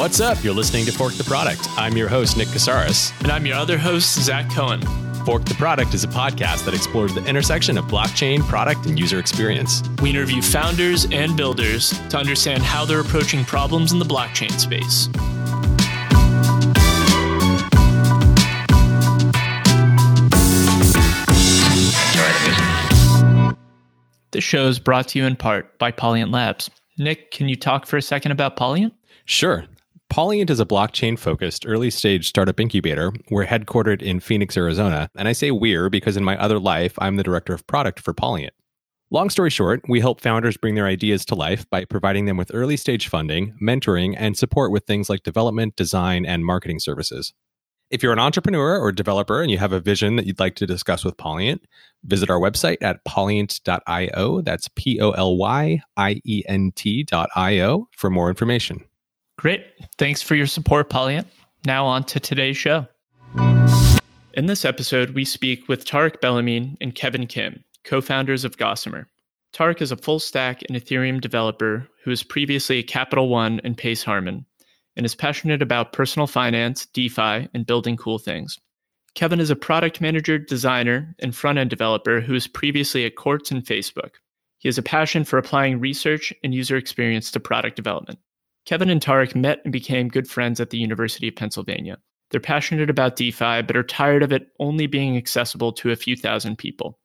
What's up? You're listening to Fork the Product. I'm your host, Nick Casares. And I'm your other host, Zach Cohen. Fork the Product is a podcast that explores the intersection of blockchain, product, and user experience. We interview founders and builders to understand how they're approaching problems in the blockchain space. This show is brought to you in part by Polyient Labs. Nick, can you talk for a second about Polyient? Sure. Polyient is a blockchain focused early stage startup incubator. We're headquartered in Phoenix, Arizona. And I say we're because in my other life, I'm the director of product for Polyient. Long story short, we help founders bring their ideas to life by providing them with early stage funding, mentoring, and support with things like development, design, and marketing services. If you're an entrepreneur or developer and you have a vision that you'd like to discuss with Polyient, visit our website at polyient.io. That's P O L Y I E N T.io for more information. Great. Thanks for your support, Polyient. Now on to today's show. In this episode, we speak with Tarek Bellamine and Kevin Kim, co founders of Gossamer. Tarek is a full stack and Ethereum developer who was previously at Capital One and Pace Harmon and is passionate about personal finance, DeFi, and building cool things. Kevin is a product manager, designer, and front end developer who was previously at Quartz and Facebook. He has a passion for applying research and user experience to product development. Kevin and Tarek met and became good friends at the University of Pennsylvania. They're passionate about DeFi, but are tired of it only being accessible to a few thousand people.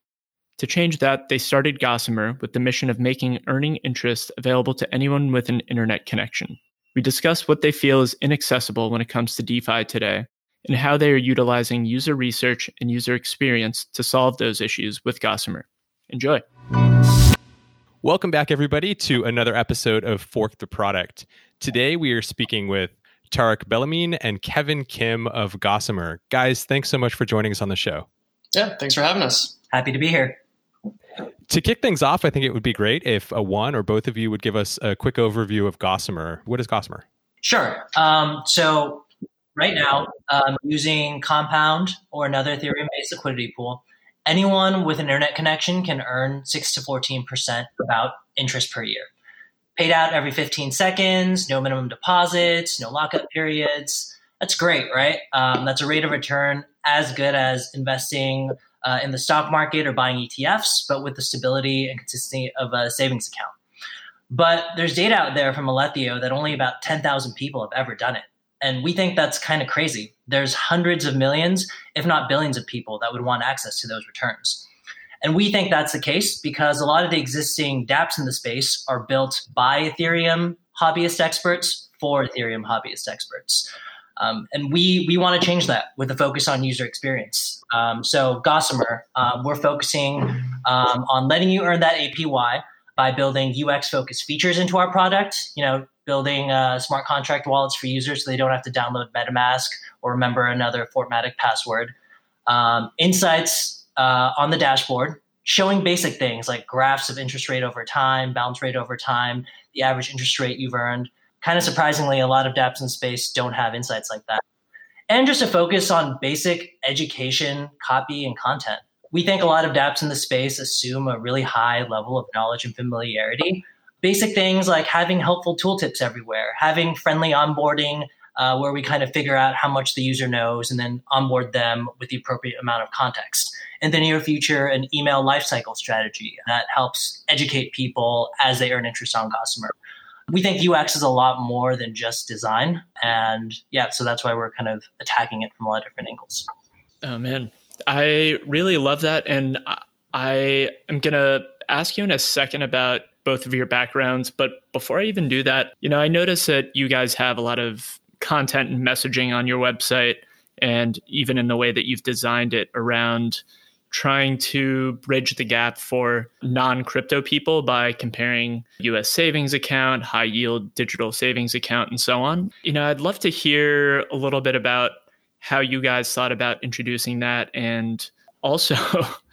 To change that, they started Gossamer with the mission of making earning interest available to anyone with an internet connection. We discuss what they feel is inaccessible when it comes to DeFi today and how they are utilizing user research and user experience to solve those issues with Gossamer. Enjoy. Welcome back, everybody, to another episode of Fork the Product. Today, we are speaking with Tarek Bellamine and Kevin Kim of Gossamer. Guys, thanks so much for joining us on the show. Yeah, thanks for having us. Happy to be here. To kick things off, I think it would be great if a one or both of you would give us a quick overview of Gossamer. What is Gossamer? Sure. Um, so right now, um, using Compound or another Ethereum-based liquidity pool, anyone with an internet connection can earn six to fourteen percent about interest per year, paid out every fifteen seconds. No minimum deposits, no lockup periods. That's great, right? Um, that's a rate of return as good as investing uh, in the stock market or buying ETFs, but with the stability and consistency of a savings account. But there's data out there from Alethio that only about 10,000 people have ever done it. And we think that's kind of crazy. There's hundreds of millions, if not billions of people that would want access to those returns. And we think that's the case because a lot of the existing dApps in the space are built by Ethereum hobbyist experts for Ethereum hobbyist experts. Um, and we we want to change that with a focus on user experience. Um, so Gossamer, um, we're focusing um, on letting you earn that APY by building UX focused features into our product. You know, building uh, smart contract wallets for users so they don't have to download MetaMask or remember another Fortmatic password. Um, insights uh, on the dashboard showing basic things like graphs of interest rate over time, bounce rate over time, the average interest rate you've earned kind of surprisingly, a lot of dApps in space don't have insights like that. And just a focus on basic education, copy, and content. We think a lot of dApps in the space assume a really high level of knowledge and familiarity. Basic things like having helpful tooltips everywhere, having friendly onboarding uh, where we kind of figure out how much the user knows and then onboard them with the appropriate amount of context. In the near future, an email lifecycle strategy that helps educate people as they earn interest on Gossamer we think UX is a lot more than just design. And yeah, so that's why we're kind of attacking it from a lot of different angles. Oh, man. I really love that. And I am going to ask you in a second about both of your backgrounds. But before I even do that, you know, I notice that you guys have a lot of content and messaging on your website and even in the way that you've designed it around trying to bridge the gap for non crypto people by comparing US savings account, high yield digital savings account, and so on. You know, I'd love to hear a little bit about how you guys thought about introducing that. And also,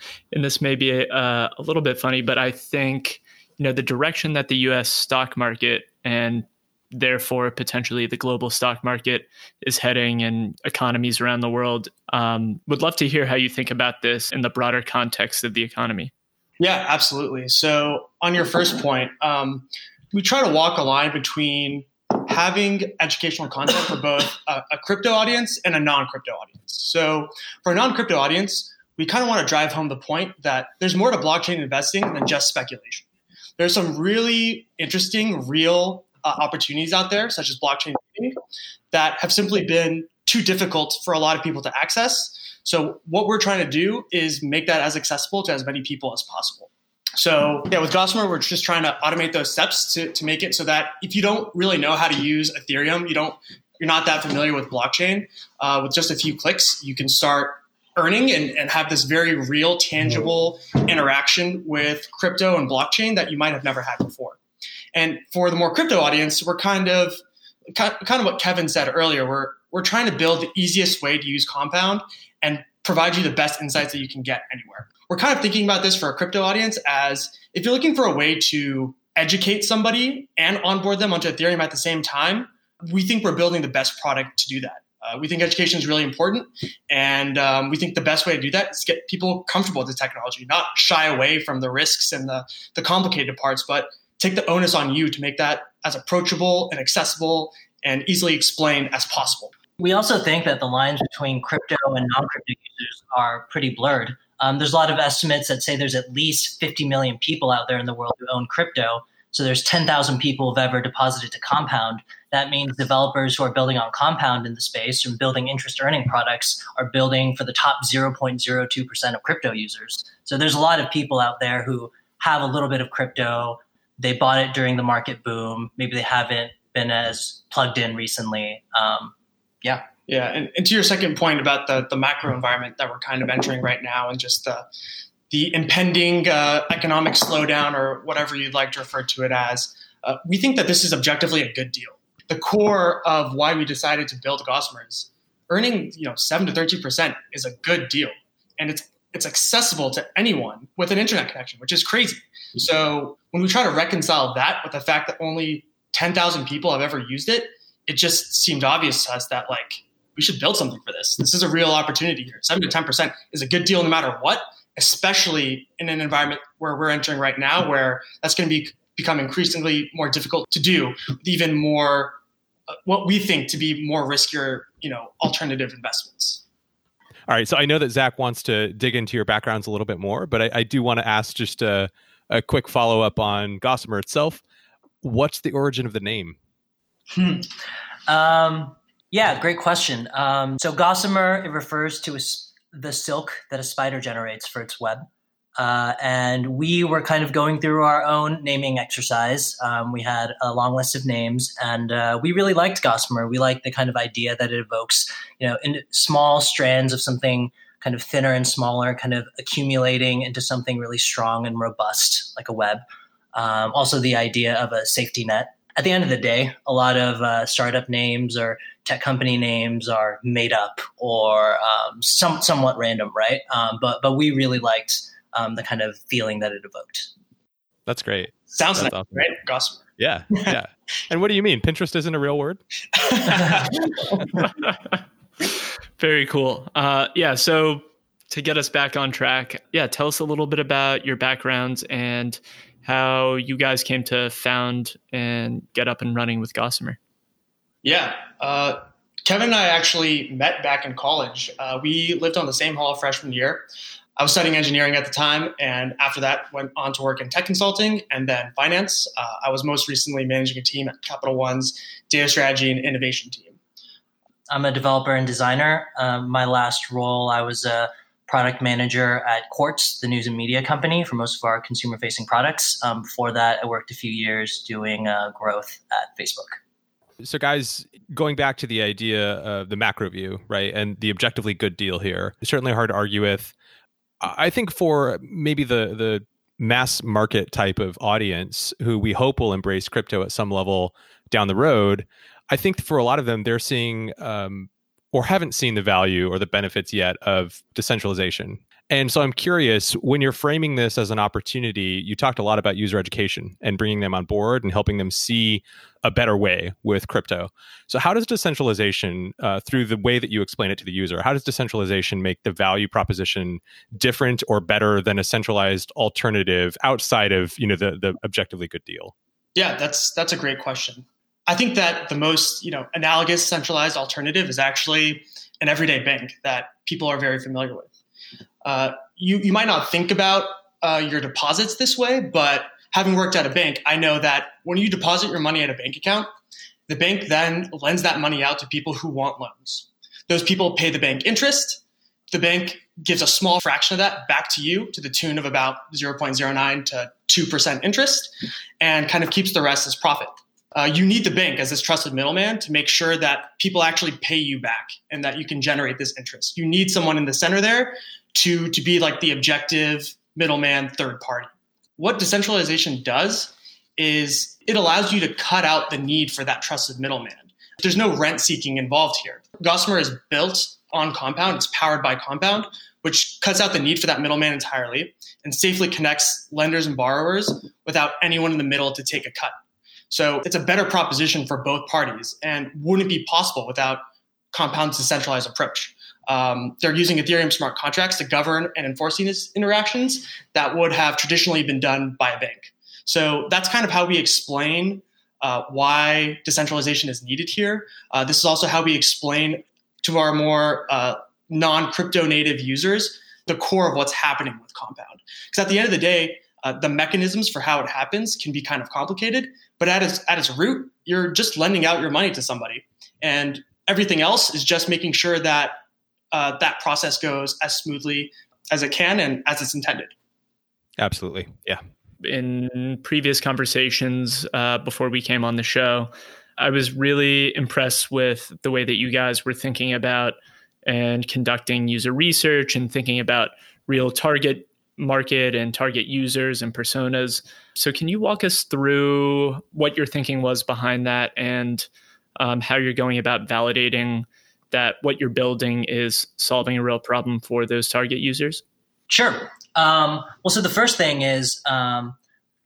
and this may be a, a little bit funny, but I think, you know, the direction that the US stock market and therefore potentially the global stock market is heading and economies around the world. Um, would love to hear how you think about this in the broader context of the economy. Yeah, absolutely. So, on your first point, um, we try to walk a line between having educational content for both a, a crypto audience and a non-crypto audience. So for a non-crypto audience, we kind of want to drive home the point that there's more to blockchain investing than just speculation. There's some really interesting, real uh, opportunities out there, such as blockchain that have simply been too difficult for a lot of people to access. So what we're trying to do is make that as accessible to as many people as possible. So yeah, with Gossamer, we're just trying to automate those steps to, to make it so that if you don't really know how to use Ethereum, you don't you're not that familiar with blockchain, uh, with just a few clicks, you can start earning and, and have this very real, tangible interaction with crypto and blockchain that you might have never had before. And for the more crypto audience, we're kind of kind of what Kevin said earlier. We're we're trying to build the easiest way to use Compound and provide you the best insights that you can get anywhere. We're kind of thinking about this for a crypto audience as if you're looking for a way to educate somebody and onboard them onto Ethereum at the same time, we think we're building the best product to do that. Uh, we think education is really important, and um, we think the best way to do that is get people comfortable with the technology, not shy away from the risks and the, the complicated parts, but take the onus on you to make that as approachable and accessible and easily explained as possible. We also think that the lines between crypto and non crypto users are pretty blurred. Um, there's a lot of estimates that say there's at least 50 million people out there in the world who own crypto. So there's 10,000 people who've ever deposited to Compound. That means developers who are building on Compound in the space and building interest earning products are building for the top 0.02% of crypto users. So there's a lot of people out there who have a little bit of crypto. They bought it during the market boom. Maybe they haven't been as plugged in recently. Um, yeah. Yeah, and, and, to your second point about the the macro environment that we're kind of entering right now, and just the the impending uh, economic slowdown, or whatever you'd like to refer to it as, uh, we think that this is objectively a good deal. The core of why we decided to build Gossamer is earning you know seven to thirteen percent is a good deal, and it's it's accessible to anyone with an internet connection, which is crazy. So when we try to reconcile that with the fact that only ten thousand people have ever used it, it just seemed obvious to us that like we should build something for this. This is a real opportunity here. Seven to ten percent is a good deal no matter what, especially in an environment where we're entering right now, where that's going to be become increasingly more difficult to do with even more uh, what we think to be more riskier, you know, alternative investments. All right, so I know that Zach wants to dig into your backgrounds a little bit more, but I, I do want to ask just a, a quick follow up on Gossamer itself. What's the origin of the name? Hmm. Um, yeah, great question. Um, so gossamer it refers to a, the silk that a spider generates for its web. Uh, and we were kind of going through our own naming exercise. Um, we had a long list of names, and uh, we really liked Gossamer. We liked the kind of idea that it evokes, you know, in small strands of something kind of thinner and smaller, kind of accumulating into something really strong and robust, like a web. Um, also, the idea of a safety net at the end of the day, a lot of uh, startup names or tech company names are made up or um, some, somewhat random, right? Um, but but we really liked um, the kind of feeling that it evoked. That's great. Sounds That's nice, awesome. right? Gossamer. Yeah, yeah. and what do you mean? Pinterest isn't a real word? Very cool. Uh, yeah. So to get us back on track, yeah, tell us a little bit about your backgrounds and how you guys came to found and get up and running with Gossamer. Yeah. Uh, Kevin and I actually met back in college. Uh, we lived on the same hall freshman year. I was studying engineering at the time, and after that, went on to work in tech consulting and then finance. Uh, I was most recently managing a team at Capital One's data strategy and innovation team. I'm a developer and designer. Um, my last role, I was a product manager at Quartz, the news and media company, for most of our consumer facing products. Um, before that, I worked a few years doing uh, growth at Facebook. So, guys, going back to the idea of the macro view, right, and the objectively good deal here, it's certainly hard to argue with. I think for maybe the the mass market type of audience who we hope will embrace crypto at some level down the road, I think for a lot of them, they're seeing um, or haven't seen the value or the benefits yet of decentralization. And so I'm curious when you're framing this as an opportunity, you talked a lot about user education and bringing them on board and helping them see a better way with crypto. So, how does decentralization, uh, through the way that you explain it to the user, how does decentralization make the value proposition different or better than a centralized alternative outside of you know the the objectively good deal? Yeah, that's that's a great question. I think that the most you know analogous centralized alternative is actually an everyday bank that people are very familiar with. Uh, you you might not think about uh, your deposits this way, but having worked at a bank, I know that when you deposit your money at a bank account, the bank then lends that money out to people who want loans. Those people pay the bank interest. The bank gives a small fraction of that back to you to the tune of about 0.09 to 2% interest and kind of keeps the rest as profit. Uh, you need the bank as this trusted middleman to make sure that people actually pay you back and that you can generate this interest. You need someone in the center there to, to be like the objective middleman third party. What decentralization does is it allows you to cut out the need for that trusted middleman. There's no rent seeking involved here. Gossamer is built on Compound, it's powered by Compound, which cuts out the need for that middleman entirely and safely connects lenders and borrowers without anyone in the middle to take a cut. So it's a better proposition for both parties and wouldn't be possible without Compound's decentralized approach. Um, they're using Ethereum smart contracts to govern and enforce these interactions that would have traditionally been done by a bank. So that's kind of how we explain uh, why decentralization is needed here. Uh, this is also how we explain to our more uh, non crypto native users the core of what's happening with Compound. Because at the end of the day, uh, the mechanisms for how it happens can be kind of complicated, but at its, at its root, you're just lending out your money to somebody. And everything else is just making sure that uh, that process goes as smoothly as it can and as it's intended. Absolutely. Yeah in previous conversations uh, before we came on the show, I was really impressed with the way that you guys were thinking about and conducting user research and thinking about real target market and target users and personas. So, can you walk us through what your thinking was behind that and um, how you're going about validating that what you're building is solving a real problem for those target users? Sure. Um, well, so the first thing is um,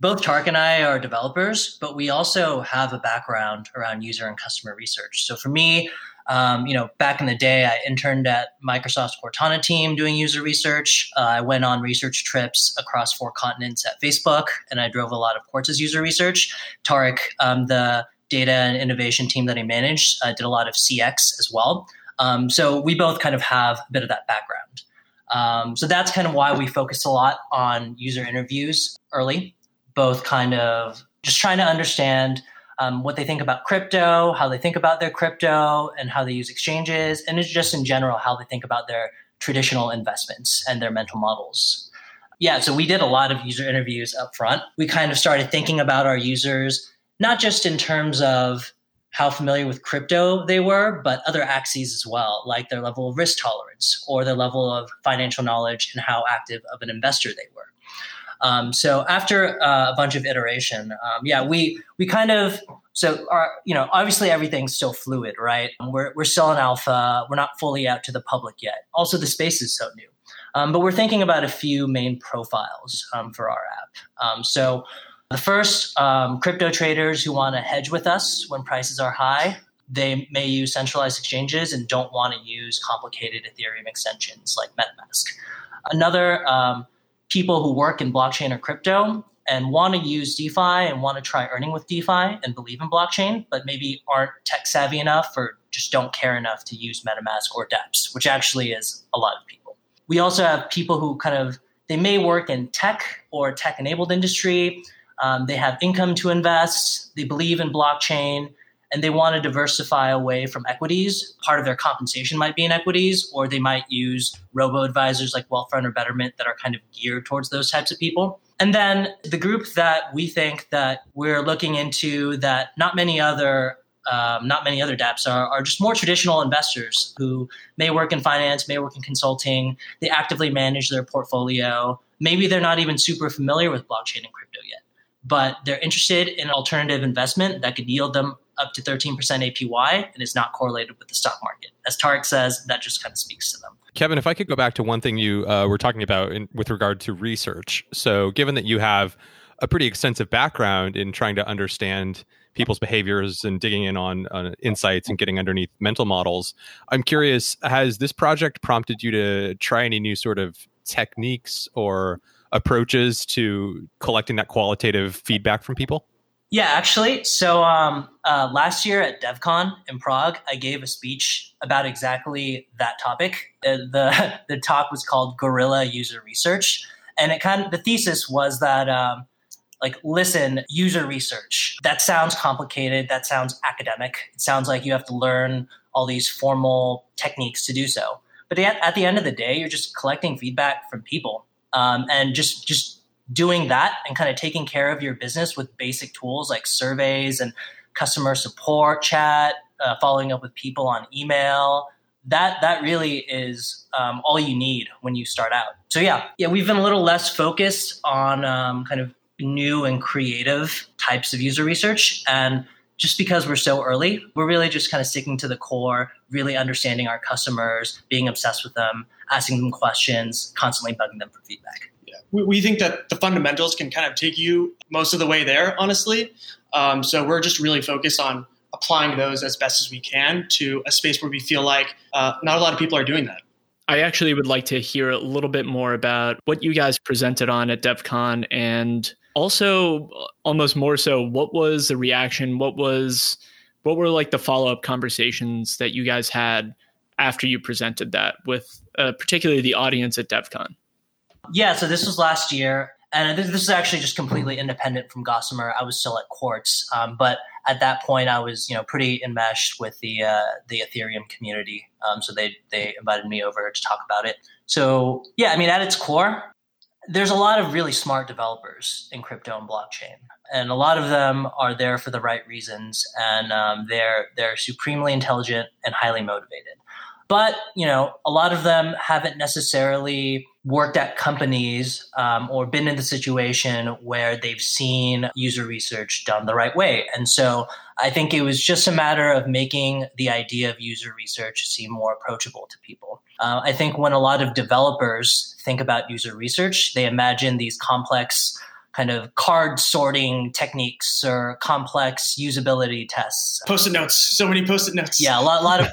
both Tarek and I are developers, but we also have a background around user and customer research. So for me, um, you know, back in the day, I interned at Microsoft's Cortana team doing user research. Uh, I went on research trips across four continents at Facebook, and I drove a lot of Quartz's user research. Tarek, um, the data and innovation team that I managed, uh, did a lot of CX as well. Um, so we both kind of have a bit of that background. Um, so that's kind of why we focus a lot on user interviews early, both kind of just trying to understand um, what they think about crypto, how they think about their crypto, and how they use exchanges, and it's just in general how they think about their traditional investments and their mental models. Yeah, so we did a lot of user interviews up front. We kind of started thinking about our users, not just in terms of how familiar with crypto they were, but other axes as well, like their level of risk tolerance or their level of financial knowledge and how active of an investor they were. Um, so after uh, a bunch of iteration, um, yeah, we we kind of so our you know obviously everything's still fluid, right? We're we're still in alpha. We're not fully out to the public yet. Also, the space is so new. Um, but we're thinking about a few main profiles um, for our app. Um, so the first, um, crypto traders who want to hedge with us when prices are high. They may use centralized exchanges and don't want to use complicated Ethereum extensions like MetaMask. Another, um, people who work in blockchain or crypto and want to use DeFi and want to try earning with DeFi and believe in blockchain, but maybe aren't tech savvy enough or just don't care enough to use MetaMask or DApps, which actually is a lot of people. We also have people who kind of they may work in tech or tech enabled industry, um, they have income to invest, they believe in blockchain, and they want to diversify away from equities. Part of their compensation might be in equities, or they might use robo advisors like Wealthfront or Betterment that are kind of geared towards those types of people. And then the group that we think that we're looking into that not many other um, not many other dApps are, are just more traditional investors who may work in finance, may work in consulting. They actively manage their portfolio. Maybe they're not even super familiar with blockchain and crypto yet but they're interested in alternative investment that could yield them up to 13% APY and is not correlated with the stock market. As Tarek says, that just kind of speaks to them. Kevin, if I could go back to one thing you uh, were talking about in, with regard to research. So, given that you have a pretty extensive background in trying to understand people's behaviors and digging in on, on insights and getting underneath mental models, I'm curious has this project prompted you to try any new sort of techniques or approaches to collecting that qualitative feedback from people? Yeah, actually. So um, uh, last year at DevCon in Prague, I gave a speech about exactly that topic. Uh, the the talk was called "Guerrilla User Research, and it kind of the thesis was that um, like listen, user research that sounds complicated, that sounds academic. It sounds like you have to learn all these formal techniques to do so. But at, at the end of the day, you're just collecting feedback from people um, and just just doing that and kind of taking care of your business with basic tools like surveys and customer support chat, uh, following up with people on email. That that really is um, all you need when you start out. So yeah, yeah, we've been a little less focused on um, kind of new and creative types of user research and just because we're so early, we're really just kind of sticking to the core, really understanding our customers, being obsessed with them, asking them questions, constantly bugging them for feedback we, we think that the fundamentals can kind of take you most of the way there, honestly. Um, so we're just really focused on applying those as best as we can to a space where we feel like uh, not a lot of people are doing that. I actually would like to hear a little bit more about what you guys presented on at DevCon and also almost more so what was the reaction what was what were like the follow-up conversations that you guys had after you presented that with uh, particularly the audience at DevCon yeah, so this was last year, and this, is actually just completely independent from Gossamer. I was still at Quartz, um, but at that point, I was you know pretty enmeshed with the uh, the Ethereum community. Um, so they they invited me over to talk about it. So yeah, I mean, at its core, there's a lot of really smart developers in crypto and blockchain, and a lot of them are there for the right reasons, and um, they're they're supremely intelligent and highly motivated. But you know, a lot of them haven't necessarily worked at companies um, or been in the situation where they've seen user research done the right way. And so I think it was just a matter of making the idea of user research seem more approachable to people. Uh, I think when a lot of developers think about user research, they imagine these complex kind of card sorting techniques or complex usability tests. Post-it notes, so many post-it notes. Yeah, a lot, a lot of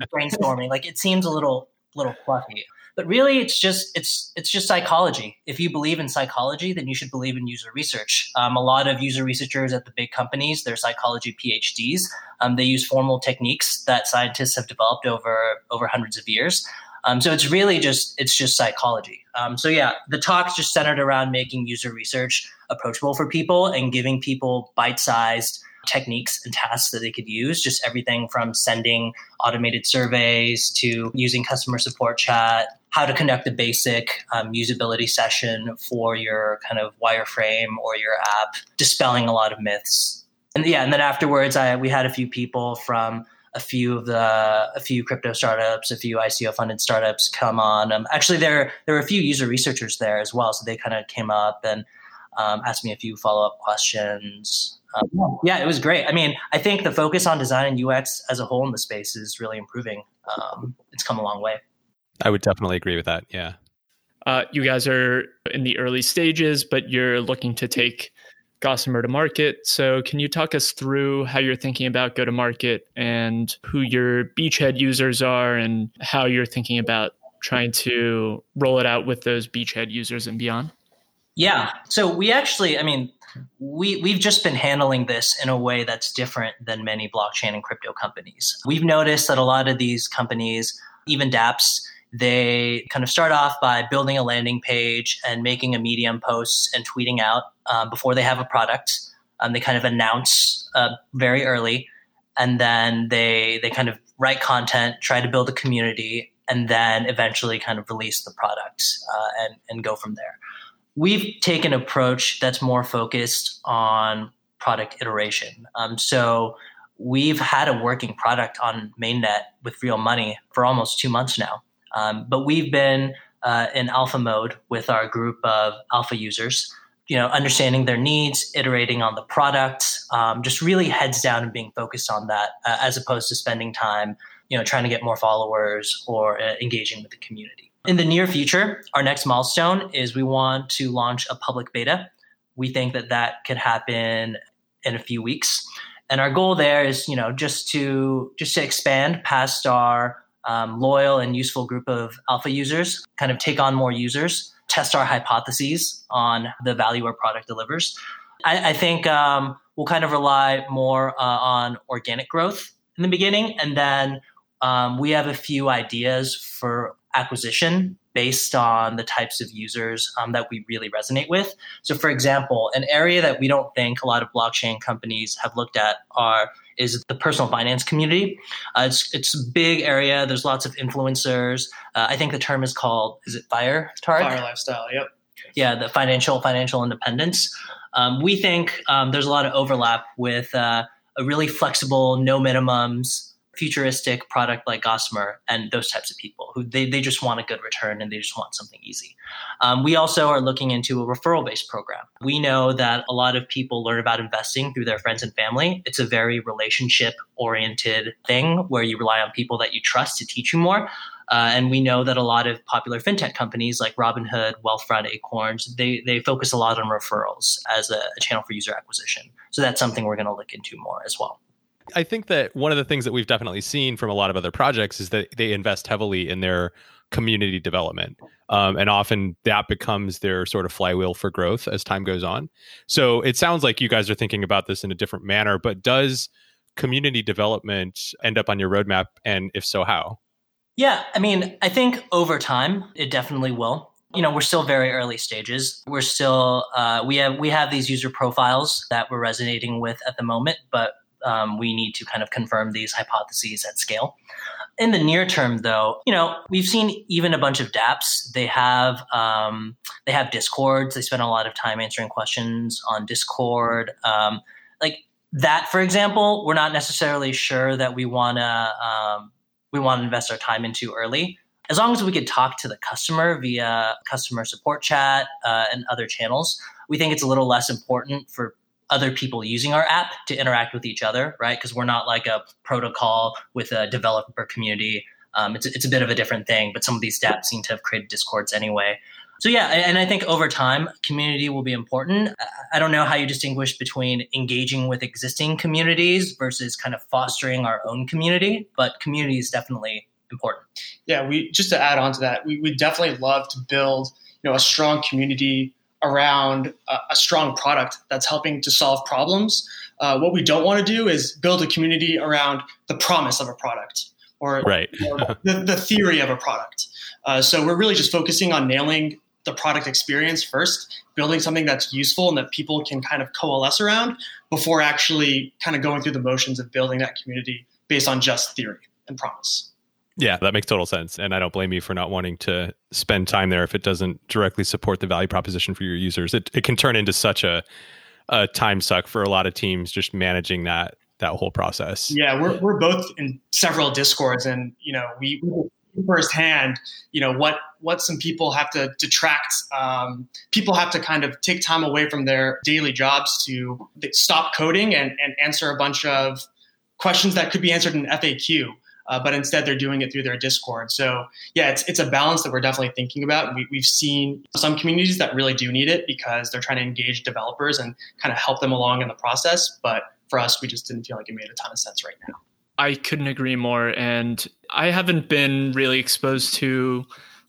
brainstorming. Like it seems a little, little fluffy but really it's just it's it's just psychology. If you believe in psychology then you should believe in user research. Um, a lot of user researchers at the big companies they're psychology phds um, they use formal techniques that scientists have developed over over hundreds of years. Um, so it's really just it's just psychology. Um, so yeah the talk's just centered around making user research approachable for people and giving people bite-sized techniques and tasks that they could use, just everything from sending automated surveys to using customer support chat, how to conduct a basic um, usability session for your kind of wireframe or your app, dispelling a lot of myths. And yeah, and then afterwards, I, we had a few people from a few of the a few crypto startups, a few ICO funded startups come on. Um, actually, there there were a few user researchers there as well, so they kind of came up and um, asked me a few follow up questions. Um, yeah, it was great. I mean, I think the focus on design and UX as a whole in the space is really improving. Um, it's come a long way. I would definitely agree with that. Yeah. Uh, you guys are in the early stages, but you're looking to take Gossamer to market. So, can you talk us through how you're thinking about go to market and who your beachhead users are and how you're thinking about trying to roll it out with those beachhead users and beyond? Yeah. So, we actually, I mean, we we've just been handling this in a way that's different than many blockchain and crypto companies. We've noticed that a lot of these companies, even dApps, they kind of start off by building a landing page and making a Medium post and tweeting out uh, before they have a product. Um, they kind of announce uh, very early, and then they they kind of write content, try to build a community, and then eventually kind of release the product uh, and and go from there we've taken an approach that's more focused on product iteration. Um, so we've had a working product on mainnet with real money for almost two months now. Um, but we've been uh, in alpha mode with our group of alpha users, you know, understanding their needs, iterating on the product, um, just really heads down and being focused on that, uh, as opposed to spending time, you know, trying to get more followers or uh, engaging with the community. In the near future, our next milestone is we want to launch a public beta. We think that that could happen in a few weeks. And our goal there is, you know, just to just to expand past our um, loyal and useful group of alpha users, kind of take on more users, test our hypotheses on the value our product delivers. I, I think um, we'll kind of rely more uh, on organic growth in the beginning, and then um, we have a few ideas for acquisition based on the types of users um, that we really resonate with. So, for example, an area that we don't think a lot of blockchain companies have looked at are is the personal finance community. Uh, it's it's a big area. There's lots of influencers. Uh, I think the term is called is it fire? Fire lifestyle. Yep. Yeah, the financial financial independence. Um, we think um, there's a lot of overlap with uh, a really flexible, no minimums, futuristic product like Gossamer and those types of people who they, they just want a good return and they just want something easy. Um, we also are looking into a referral based program. We know that a lot of people learn about investing through their friends and family. It's a very relationship oriented thing where you rely on people that you trust to teach you more. Uh, and we know that a lot of popular fintech companies like Robinhood, Wealthfront, Acorns, they, they focus a lot on referrals as a, a channel for user acquisition. So that's something we're going to look into more as well. I think that one of the things that we've definitely seen from a lot of other projects is that they invest heavily in their community development. Um, and often that becomes their sort of flywheel for growth as time goes on. So it sounds like you guys are thinking about this in a different manner, but does community development end up on your roadmap? And if so, how? Yeah, I mean, I think over time it definitely will. You know, we're still very early stages. We're still uh, we have we have these user profiles that we're resonating with at the moment, but um, we need to kind of confirm these hypotheses at scale. In the near term, though, you know, we've seen even a bunch of DApps. They have um, they have Discords. They spend a lot of time answering questions on Discord. Um, like that, for example, we're not necessarily sure that we want to um, we want to invest our time into early. As long as we could talk to the customer via customer support chat uh, and other channels, we think it's a little less important for other people using our app to interact with each other, right? Because we're not like a protocol with a developer community. Um, it's, it's a bit of a different thing, but some of these dApps seem to have created discords anyway. So yeah, and I think over time, community will be important. I don't know how you distinguish between engaging with existing communities versus kind of fostering our own community, but community is definitely important. Yeah, we just to add on to that, we would definitely love to build, you know, a strong community around a, a strong product that's helping to solve problems. Uh, what we don't want to do is build a community around the promise of a product or, right. or the, the, theory of a product. Uh, so we're really just focusing on nailing the product experience first, building something that's useful and that people can kind of coalesce around before actually kind of going through the motions of building that community based on just theory and promise. Yeah, that makes total sense. And I don't blame you for not wanting to spend time there if it doesn't directly support the value proposition for your users. It, it can turn into such a, a time suck for a lot of teams just managing that that whole process. Yeah, we're, we're both in several discords and you know we, we firsthand you know what what some people have to detract um, people have to kind of take time away from their daily jobs to stop coding and, and answer a bunch of questions that could be answered in faq uh, but instead they're doing it through their Discord. So yeah, it's it's a balance that we're definitely thinking about. We, we've seen some communities that really do need it because they're trying to engage developers and kind of help them along in the process. But for us, we just didn't feel like it made a ton of sense right now. I couldn't agree more. And I haven't been really exposed to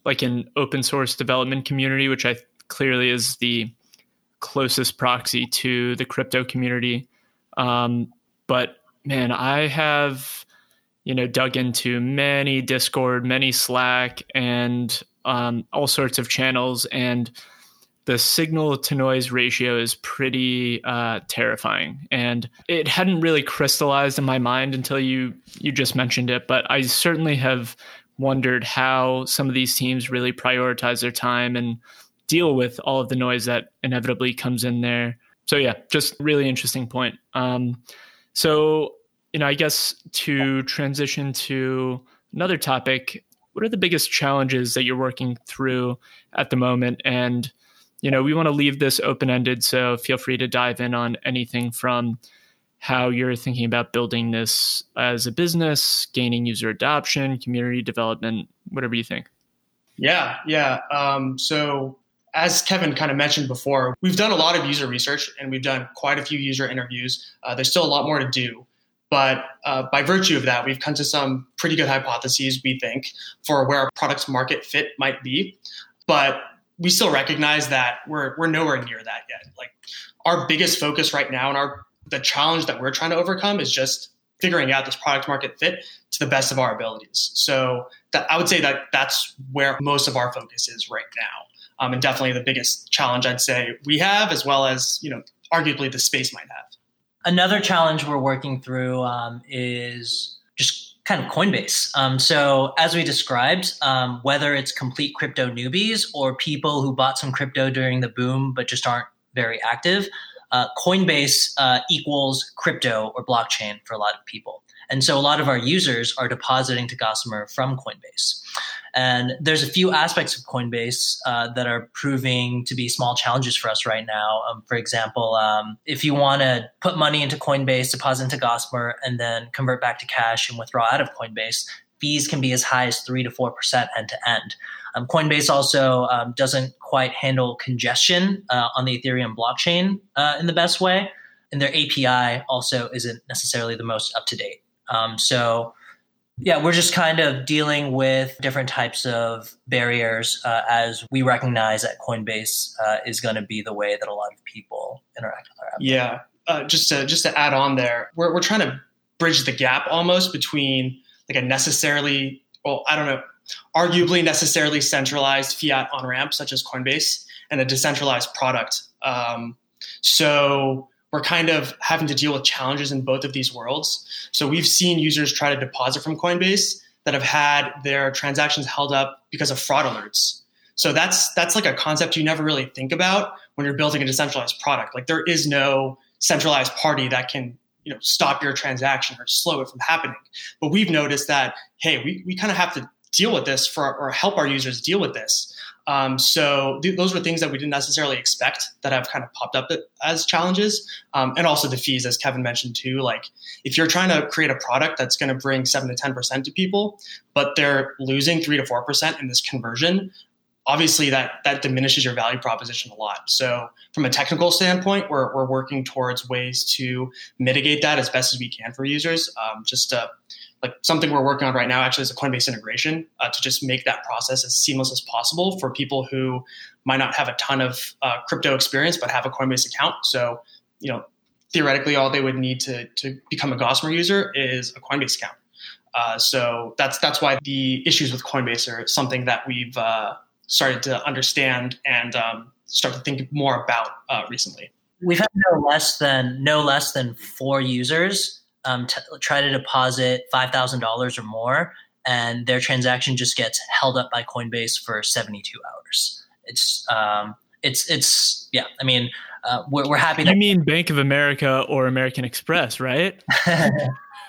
like an open source development community, which I clearly is the closest proxy to the crypto community. Um, but man, I have you know, dug into many Discord, many Slack, and um, all sorts of channels, and the signal to noise ratio is pretty uh, terrifying. And it hadn't really crystallized in my mind until you you just mentioned it, but I certainly have wondered how some of these teams really prioritize their time and deal with all of the noise that inevitably comes in there. So yeah, just really interesting point. Um, so you know, I guess to transition to another topic, what are the biggest challenges that you're working through at the moment? And, you know, we want to leave this open ended. So feel free to dive in on anything from how you're thinking about building this as a business, gaining user adoption, community development, whatever you think. Yeah, yeah. Um, so as Kevin kind of mentioned before, we've done a lot of user research and we've done quite a few user interviews. Uh, there's still a lot more to do. But uh, by virtue of that, we've come to some pretty good hypotheses, we think, for where our product's market fit might be. But we still recognize that we're, we're nowhere near that yet. Like our biggest focus right now and our the challenge that we're trying to overcome is just figuring out this product market fit to the best of our abilities. So that I would say that that's where most of our focus is right now, um, and definitely the biggest challenge I'd say we have, as well as you know, arguably the space might have. Another challenge we're working through um, is just kind of Coinbase. Um, so as we described, um, whether it's complete crypto newbies or people who bought some crypto during the boom but just aren't very active, uh, Coinbase uh, equals crypto or blockchain for a lot of people. And so a lot of our users are depositing to Gossamer from Coinbase. And there's a few aspects of Coinbase uh, that are proving to be small challenges for us right now. Um, for example, um, if you want to put money into Coinbase, deposit into Gossamer, and then convert back to cash and withdraw out of Coinbase, fees can be as high as 3 to 4% end to end. Um, Coinbase also um, doesn't quite handle congestion uh, on the Ethereum blockchain uh, in the best way, and their API also isn't necessarily the most up to date. Um, so, yeah, we're just kind of dealing with different types of barriers uh, as we recognize that Coinbase uh, is going to be the way that a lot of people interact with our app. Yeah, uh, just to just to add on there, we're we're trying to bridge the gap almost between like a necessarily well, I don't know arguably necessarily centralized fiat on ramp such as Coinbase and a decentralized product. Um, so we're kind of having to deal with challenges in both of these worlds. So we've seen users try to deposit from Coinbase that have had their transactions held up because of fraud alerts. So that's that's like a concept you never really think about when you're building a decentralized product. Like there is no centralized party that can you know stop your transaction or slow it from happening. But we've noticed that hey, we, we kind of have to deal with this for or help our users deal with this. Um, so th- those were things that we didn't necessarily expect that have kind of popped up as challenges, um, and also the fees, as Kevin mentioned too. Like if you're trying to create a product that's going to bring seven to ten percent to people, but they're losing three to four percent in this conversion, obviously that that diminishes your value proposition a lot. So from a technical standpoint, we're we're working towards ways to mitigate that as best as we can for users. Um, just to like something we're working on right now actually is a Coinbase integration uh, to just make that process as seamless as possible for people who might not have a ton of uh, crypto experience but have a Coinbase account. So, you know, theoretically, all they would need to to become a Gossamer user is a Coinbase account. Uh, so that's that's why the issues with Coinbase are something that we've uh, started to understand and um, start to think more about uh, recently. We've had no less than no less than four users um, t- try to deposit five thousand dollars or more, and their transaction just gets held up by Coinbase for seventy two hours. It's um, it's it's yeah. I mean, uh, we're, we're happy. You mean Bank of America or American Express, right?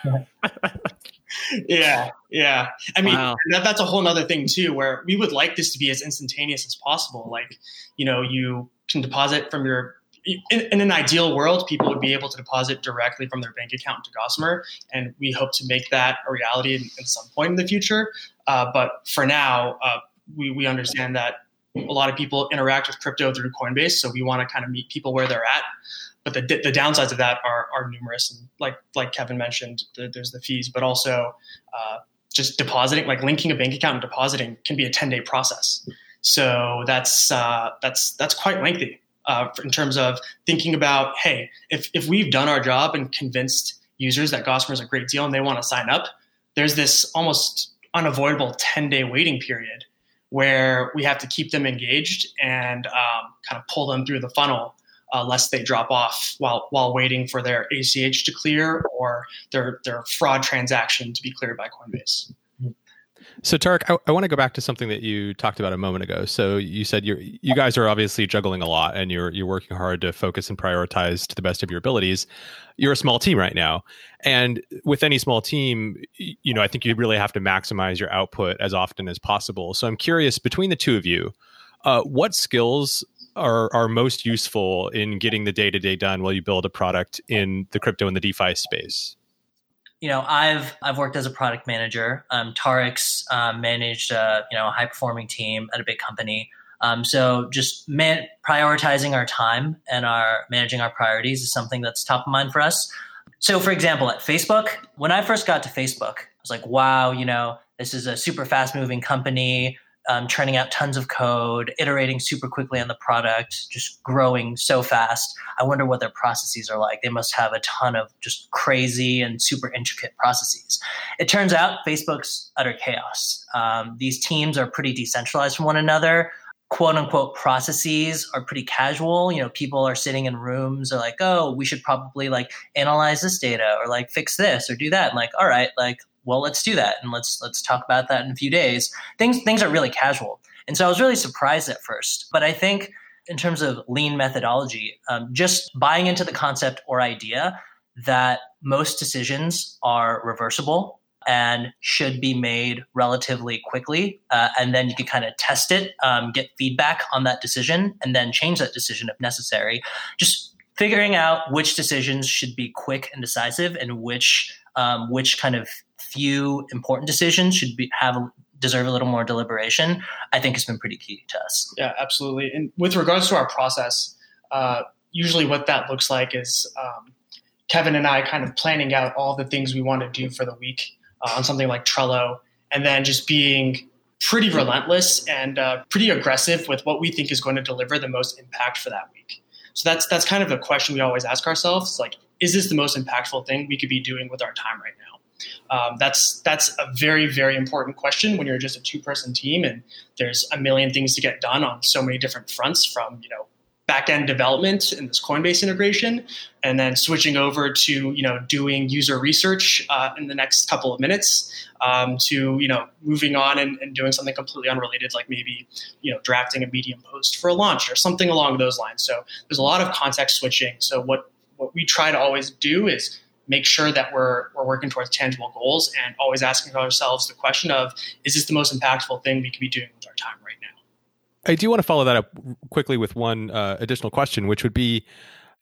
yeah, yeah. I mean, wow. that, that's a whole other thing too, where we would like this to be as instantaneous as possible. Like, you know, you can deposit from your in, in, an ideal world, people would be able to deposit directly from their bank account to Gossamer, and we hope to make that a reality in, in some point in the future. Uh, but for now, uh, we, we understand that a lot of people interact with crypto through Coinbase, so we want to kind of meet people where they're at. But the, the downsides of that are, are numerous, and like like Kevin mentioned, the, there's the fees, but also uh, just depositing, like linking a bank account and depositing, can be a 10 day process. So that's uh, that's that's quite lengthy uh, in terms of thinking about, hey, if, if we've done our job and convinced users that Gossamer is a great deal and they want to sign up, there's this almost unavoidable 10 day waiting period where we have to keep them engaged and um, kind of pull them through the funnel uh, lest they drop off while while waiting for their ACH to clear or their their fraud transaction to be cleared by Coinbase. So Tarek, I, I want to go back to something that you talked about a moment ago. So you said you you guys are obviously juggling a lot, and you're you're working hard to focus and prioritize to the best of your abilities. You're a small team right now, and with any small team, you know I think you really have to maximize your output as often as possible. So I'm curious, between the two of you, uh, what skills are are most useful in getting the day to day done while you build a product in the crypto and the DeFi space? You know, I've I've worked as a product manager. Um, Tarek's um, managed uh, you know a high performing team at a big company. Um, so just man- prioritizing our time and our managing our priorities is something that's top of mind for us. So, for example, at Facebook, when I first got to Facebook, I was like, wow, you know, this is a super fast moving company. Um, churning out tons of code, iterating super quickly on the product, just growing so fast. I wonder what their processes are like. They must have a ton of just crazy and super intricate processes. It turns out Facebook's utter chaos. Um, these teams are pretty decentralized from one another quote unquote processes are pretty casual. You know, people are sitting in rooms are like, oh, we should probably like analyze this data or like fix this or do that. And like, all right, like, well, let's do that and let's let's talk about that in a few days. Things things are really casual. And so I was really surprised at first. But I think in terms of lean methodology, um, just buying into the concept or idea that most decisions are reversible and should be made relatively quickly. Uh, and then you can kind of test it, um, get feedback on that decision, and then change that decision if necessary. Just figuring out which decisions should be quick and decisive, and which um, which kind of few important decisions should be have deserve a little more deliberation. I think has been pretty key to us. Yeah, absolutely. And with regards to our process, uh, usually what that looks like is. Um, Kevin and I kind of planning out all the things we want to do for the week uh, on something like Trello, and then just being pretty relentless and uh, pretty aggressive with what we think is going to deliver the most impact for that week. So that's that's kind of the question we always ask ourselves: like, is this the most impactful thing we could be doing with our time right now? Um, that's that's a very very important question when you're just a two person team and there's a million things to get done on so many different fronts from you know back-end development in this Coinbase integration, and then switching over to you know doing user research uh, in the next couple of minutes, um, to you know moving on and, and, doing something completely unrelated, like maybe you know drafting a Medium post for a launch or something along those lines. So there's a lot of context switching. So what what we try to always do is make sure that we're, we're working towards tangible goals and always asking ourselves the question of is this the most impactful thing we could be doing with our time right now I do want to follow that up quickly with one uh, additional question, which would be,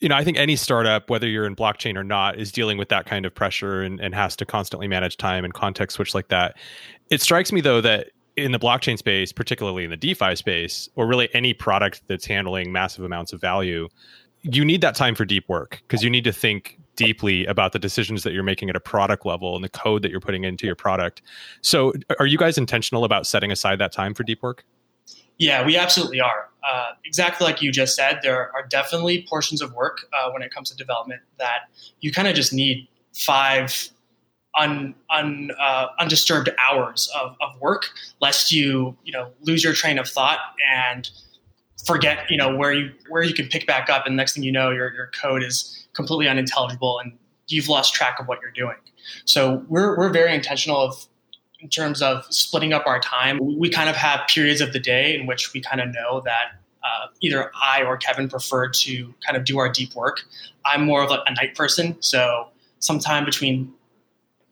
you know, I think any startup, whether you're in blockchain or not, is dealing with that kind of pressure and, and has to constantly manage time and context switch like that. It strikes me though that in the blockchain space, particularly in the DeFi space, or really any product that's handling massive amounts of value, you need that time for deep work because you need to think deeply about the decisions that you're making at a product level and the code that you're putting into your product. So, are you guys intentional about setting aside that time for deep work? Yeah, we absolutely are. Uh, exactly like you just said, there are definitely portions of work uh, when it comes to development that you kind of just need five un, un, uh, undisturbed hours of, of work, lest you you know lose your train of thought and forget you know where you where you can pick back up, and next thing you know, your your code is completely unintelligible and you've lost track of what you're doing. So we're we're very intentional of in terms of splitting up our time. We kind of have periods of the day in which we kind of know that uh, either I or Kevin prefer to kind of do our deep work. I'm more of a, a night person, so sometime between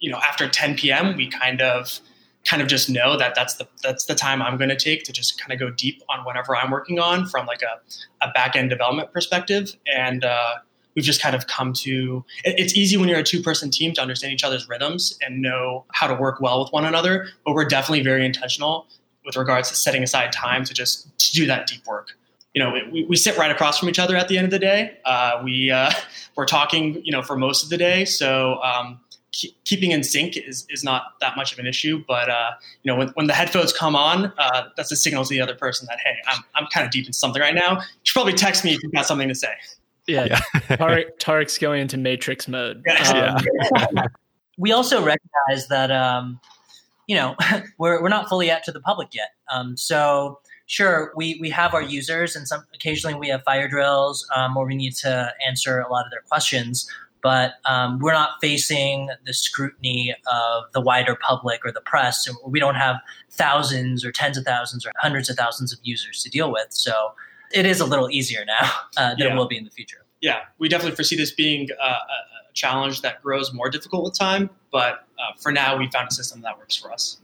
you know after 10 p.m. we kind of kind of just know that that's the that's the time I'm going to take to just kind of go deep on whatever I'm working on from like a, a back end development perspective and uh, we've just kind of come to it's easy when you're a two person team to understand each other's rhythms and know how to work well with one another but we're definitely very intentional with regards to setting aside time to just to do that deep work. You know we, we sit right across from each other at the end of the day. Uh, we uh, we're talking you know for most of the day. So um, keeping in sync is, is not that much of an issue but uh, you know when, when the headphones come on uh, that's a signal to the other person that hey i'm, I'm kind of deep in something right now. You should probably text me if you've got something to say yeah, yeah. Tarek, Tarek's going into matrix mode. Um, we also recognize that um, you know we're we're not fully out to the public yet. Um, so sure, we we have our users, and some occasionally we have fire drills um, where we need to answer a lot of their questions. But um, we're not facing the scrutiny of the wider public or the press. And We don't have thousands or tens of thousands or hundreds of thousands of users to deal with. So it is a little easier now uh, than yeah. it will be in the future. Yeah, we definitely foresee this being a, a challenge that grows more difficult with time. But uh, for now, we found a system that works for us.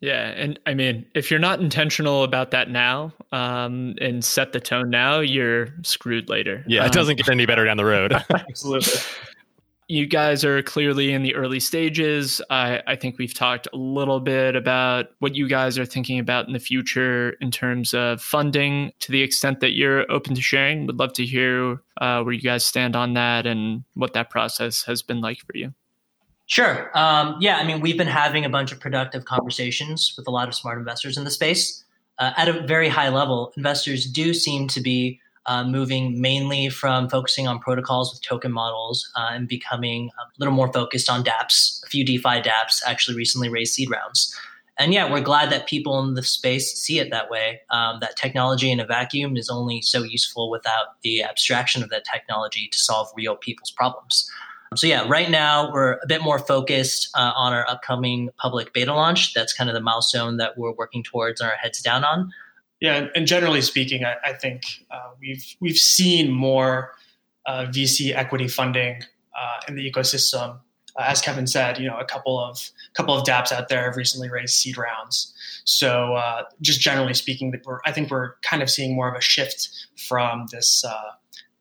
Yeah, and I mean, if you're not intentional about that now um, and set the tone now, you're screwed later. Yeah, um, it doesn't get any better down the road. Absolutely you guys are clearly in the early stages. I, I, think we've talked a little bit about what you guys are thinking about in the future in terms of funding to the extent that you're open to sharing. Would love to hear uh, where you guys stand on that and what that process has been like for you. Sure. Um, yeah, I mean, we've been having a bunch of productive conversations with a lot of smart investors in the space. uh, at a very high level, investors do seem to be uh, moving mainly from focusing on protocols with token models uh, and becoming a little more focused on dApps. A few DeFi dApps actually recently raised seed rounds. And yeah, we're glad that people in the space see it that way. Um, that technology in a vacuum is only so useful without the abstraction of that technology to solve real people's problems. So yeah, right now we're a bit more focused uh, on our upcoming public beta launch. That's kind of the milestone that we're working towards and our heads down on. Yeah, and generally speaking, I, I think uh, we've we've seen more uh, VC equity funding uh, in the ecosystem. Uh, as Kevin said, you know, a couple of couple of DApps out there have recently raised seed rounds. So, uh, just generally speaking, that we're I think we're kind of seeing more of a shift from this uh,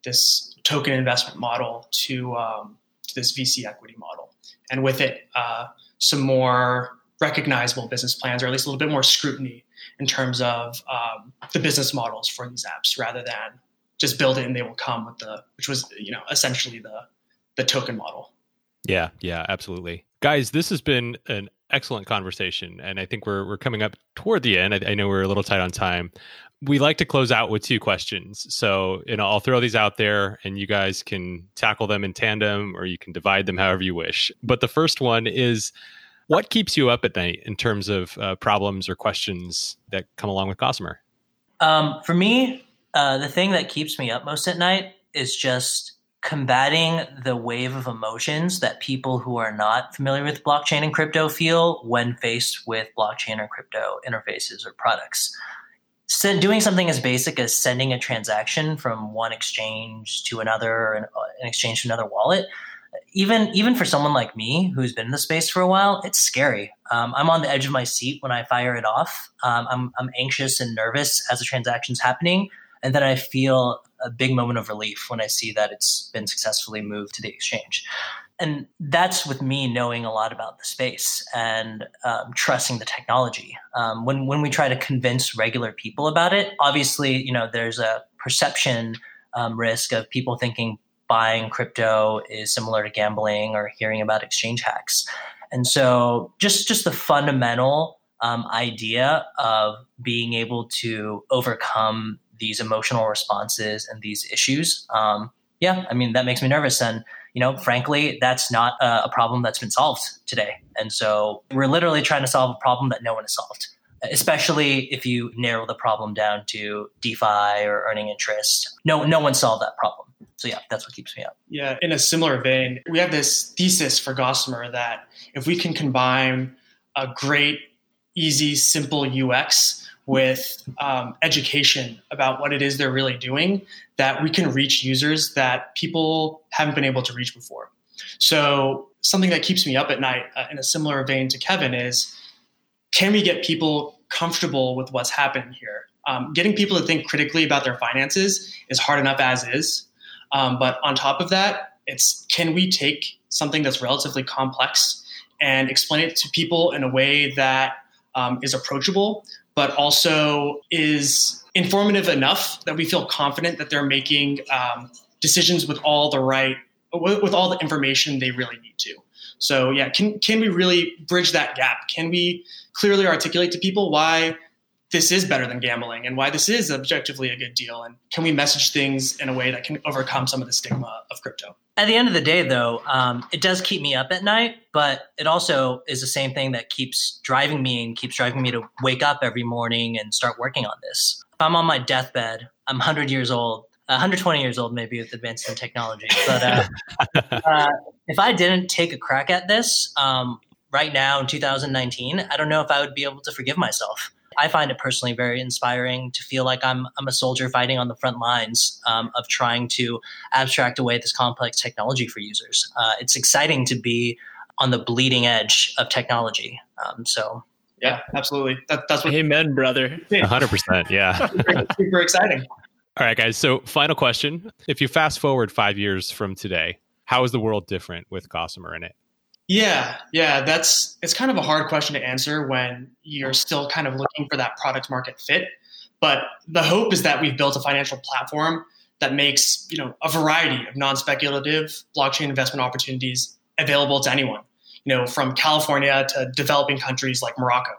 this token investment model to um, to this VC equity model, and with it, some more recognizable business plans, or at least a little bit more scrutiny in terms of um, the business models for these apps rather than just build it and they will come with the which was you know essentially the the token model. Yeah yeah absolutely. Guys this has been an excellent conversation and i think we're we're coming up toward the end. I, I know we're a little tight on time. We like to close out with two questions. So you know i'll throw these out there and you guys can tackle them in tandem or you can divide them however you wish. But the first one is what keeps you up at night in terms of uh, problems or questions that come along with Gossamer? Um, for me, uh, the thing that keeps me up most at night is just combating the wave of emotions that people who are not familiar with blockchain and crypto feel when faced with blockchain or crypto interfaces or products. So doing something as basic as sending a transaction from one exchange to another, an, an exchange to another wallet, even even for someone like me who's been in the space for a while, it's scary. Um, I'm on the edge of my seat when I fire it off. Um, I'm, I'm anxious and nervous as the transaction's happening, and then I feel a big moment of relief when I see that it's been successfully moved to the exchange. And that's with me knowing a lot about the space and um, trusting the technology. Um, when when we try to convince regular people about it, obviously, you know, there's a perception um, risk of people thinking buying crypto is similar to gambling or hearing about exchange hacks. And so just just the fundamental um, idea of being able to overcome these emotional responses and these issues, um, yeah, I mean that makes me nervous. And you know, frankly, that's not a, a problem that's been solved today. And so we're literally trying to solve a problem that no one has solved especially if you narrow the problem down to DeFi or earning interest. No, no one solved that problem. So yeah, that's what keeps me up. Yeah, in a similar vein, we have this thesis for Gossamer that if we can combine a great, easy, simple UX with um, education about what it is they're really doing, that we can reach users that people haven't been able to reach before. So something that keeps me up at night, uh, in a similar vein to Kevin, is can we get people comfortable with what's happening here? Um, getting people to think critically about their finances is hard enough as is. Um, but on top of that, it's can we take something that's relatively complex and explain it to people in a way that um, is approachable, but also is informative enough that we feel confident that they're making um, decisions with all the right with all the information they really need to. So yeah, can can we really bridge that gap? Can we clearly articulate to people why this is better than gambling and why this is objectively a good deal. And can we message things in a way that can overcome some of the stigma of crypto? At the end of the day though um, it does keep me up at night but it also is the same thing that keeps driving me and keeps driving me to wake up every morning and start working on this. If i'm on my deathbed i'm 100 years old 120 years old maybe with advances in technology but uh, uh, if i didn't take a crack at this um, right now in 2019 i don't know if i would be able to forgive myself I find it personally very inspiring to feel like I'm I'm a soldier fighting on the front lines um, of trying to abstract away this complex technology for users. Uh, it's exciting to be on the bleeding edge of technology. Um, so. Yeah, absolutely. That, that's what. Amen, brother. hundred percent. Yeah. super, super exciting. All right, guys. So, final question: If you fast forward five years from today, how is the world different with Gossamer in it? Yeah, yeah, that's it's kind of a hard question to answer when you're still kind of looking for that product market fit. But the hope is that we've built a financial platform that makes, you know, a variety of non-speculative blockchain investment opportunities available to anyone, you know, from California to developing countries like Morocco.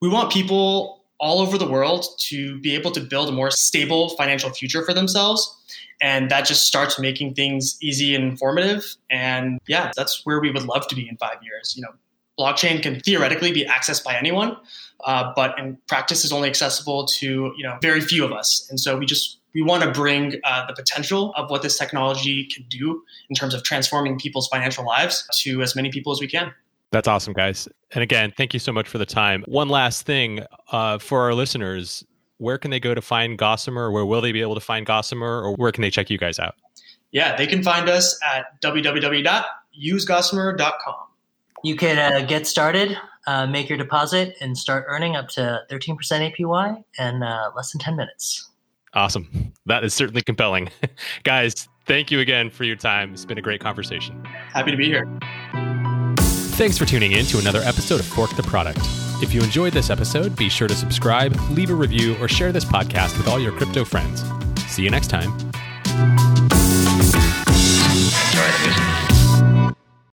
We want people all over the world to be able to build a more stable financial future for themselves. And that just starts making things easy and informative. And yeah, that's where we would love to be in five years. You know, blockchain can theoretically be accessed by anyone, uh, but in practice is only accessible to you know very few of us. And so we just we want to bring uh, the potential of what this technology can do in terms of transforming people's financial lives to as many people as we can. That's awesome, guys. And again, thank you so much for the time. One last thing uh, for our listeners where can they go to find Gossamer? Where will they be able to find Gossamer? Or where can they check you guys out? Yeah, they can find us at www.usegossamer.com. You can uh, get started, uh, make your deposit, and start earning up to 13% APY in uh, less than 10 minutes. Awesome. That is certainly compelling. guys, thank you again for your time. It's been a great conversation. Happy to be here. Thanks for tuning in to another episode of Fork the Product. If you enjoyed this episode, be sure to subscribe, leave a review, or share this podcast with all your crypto friends. See you next time.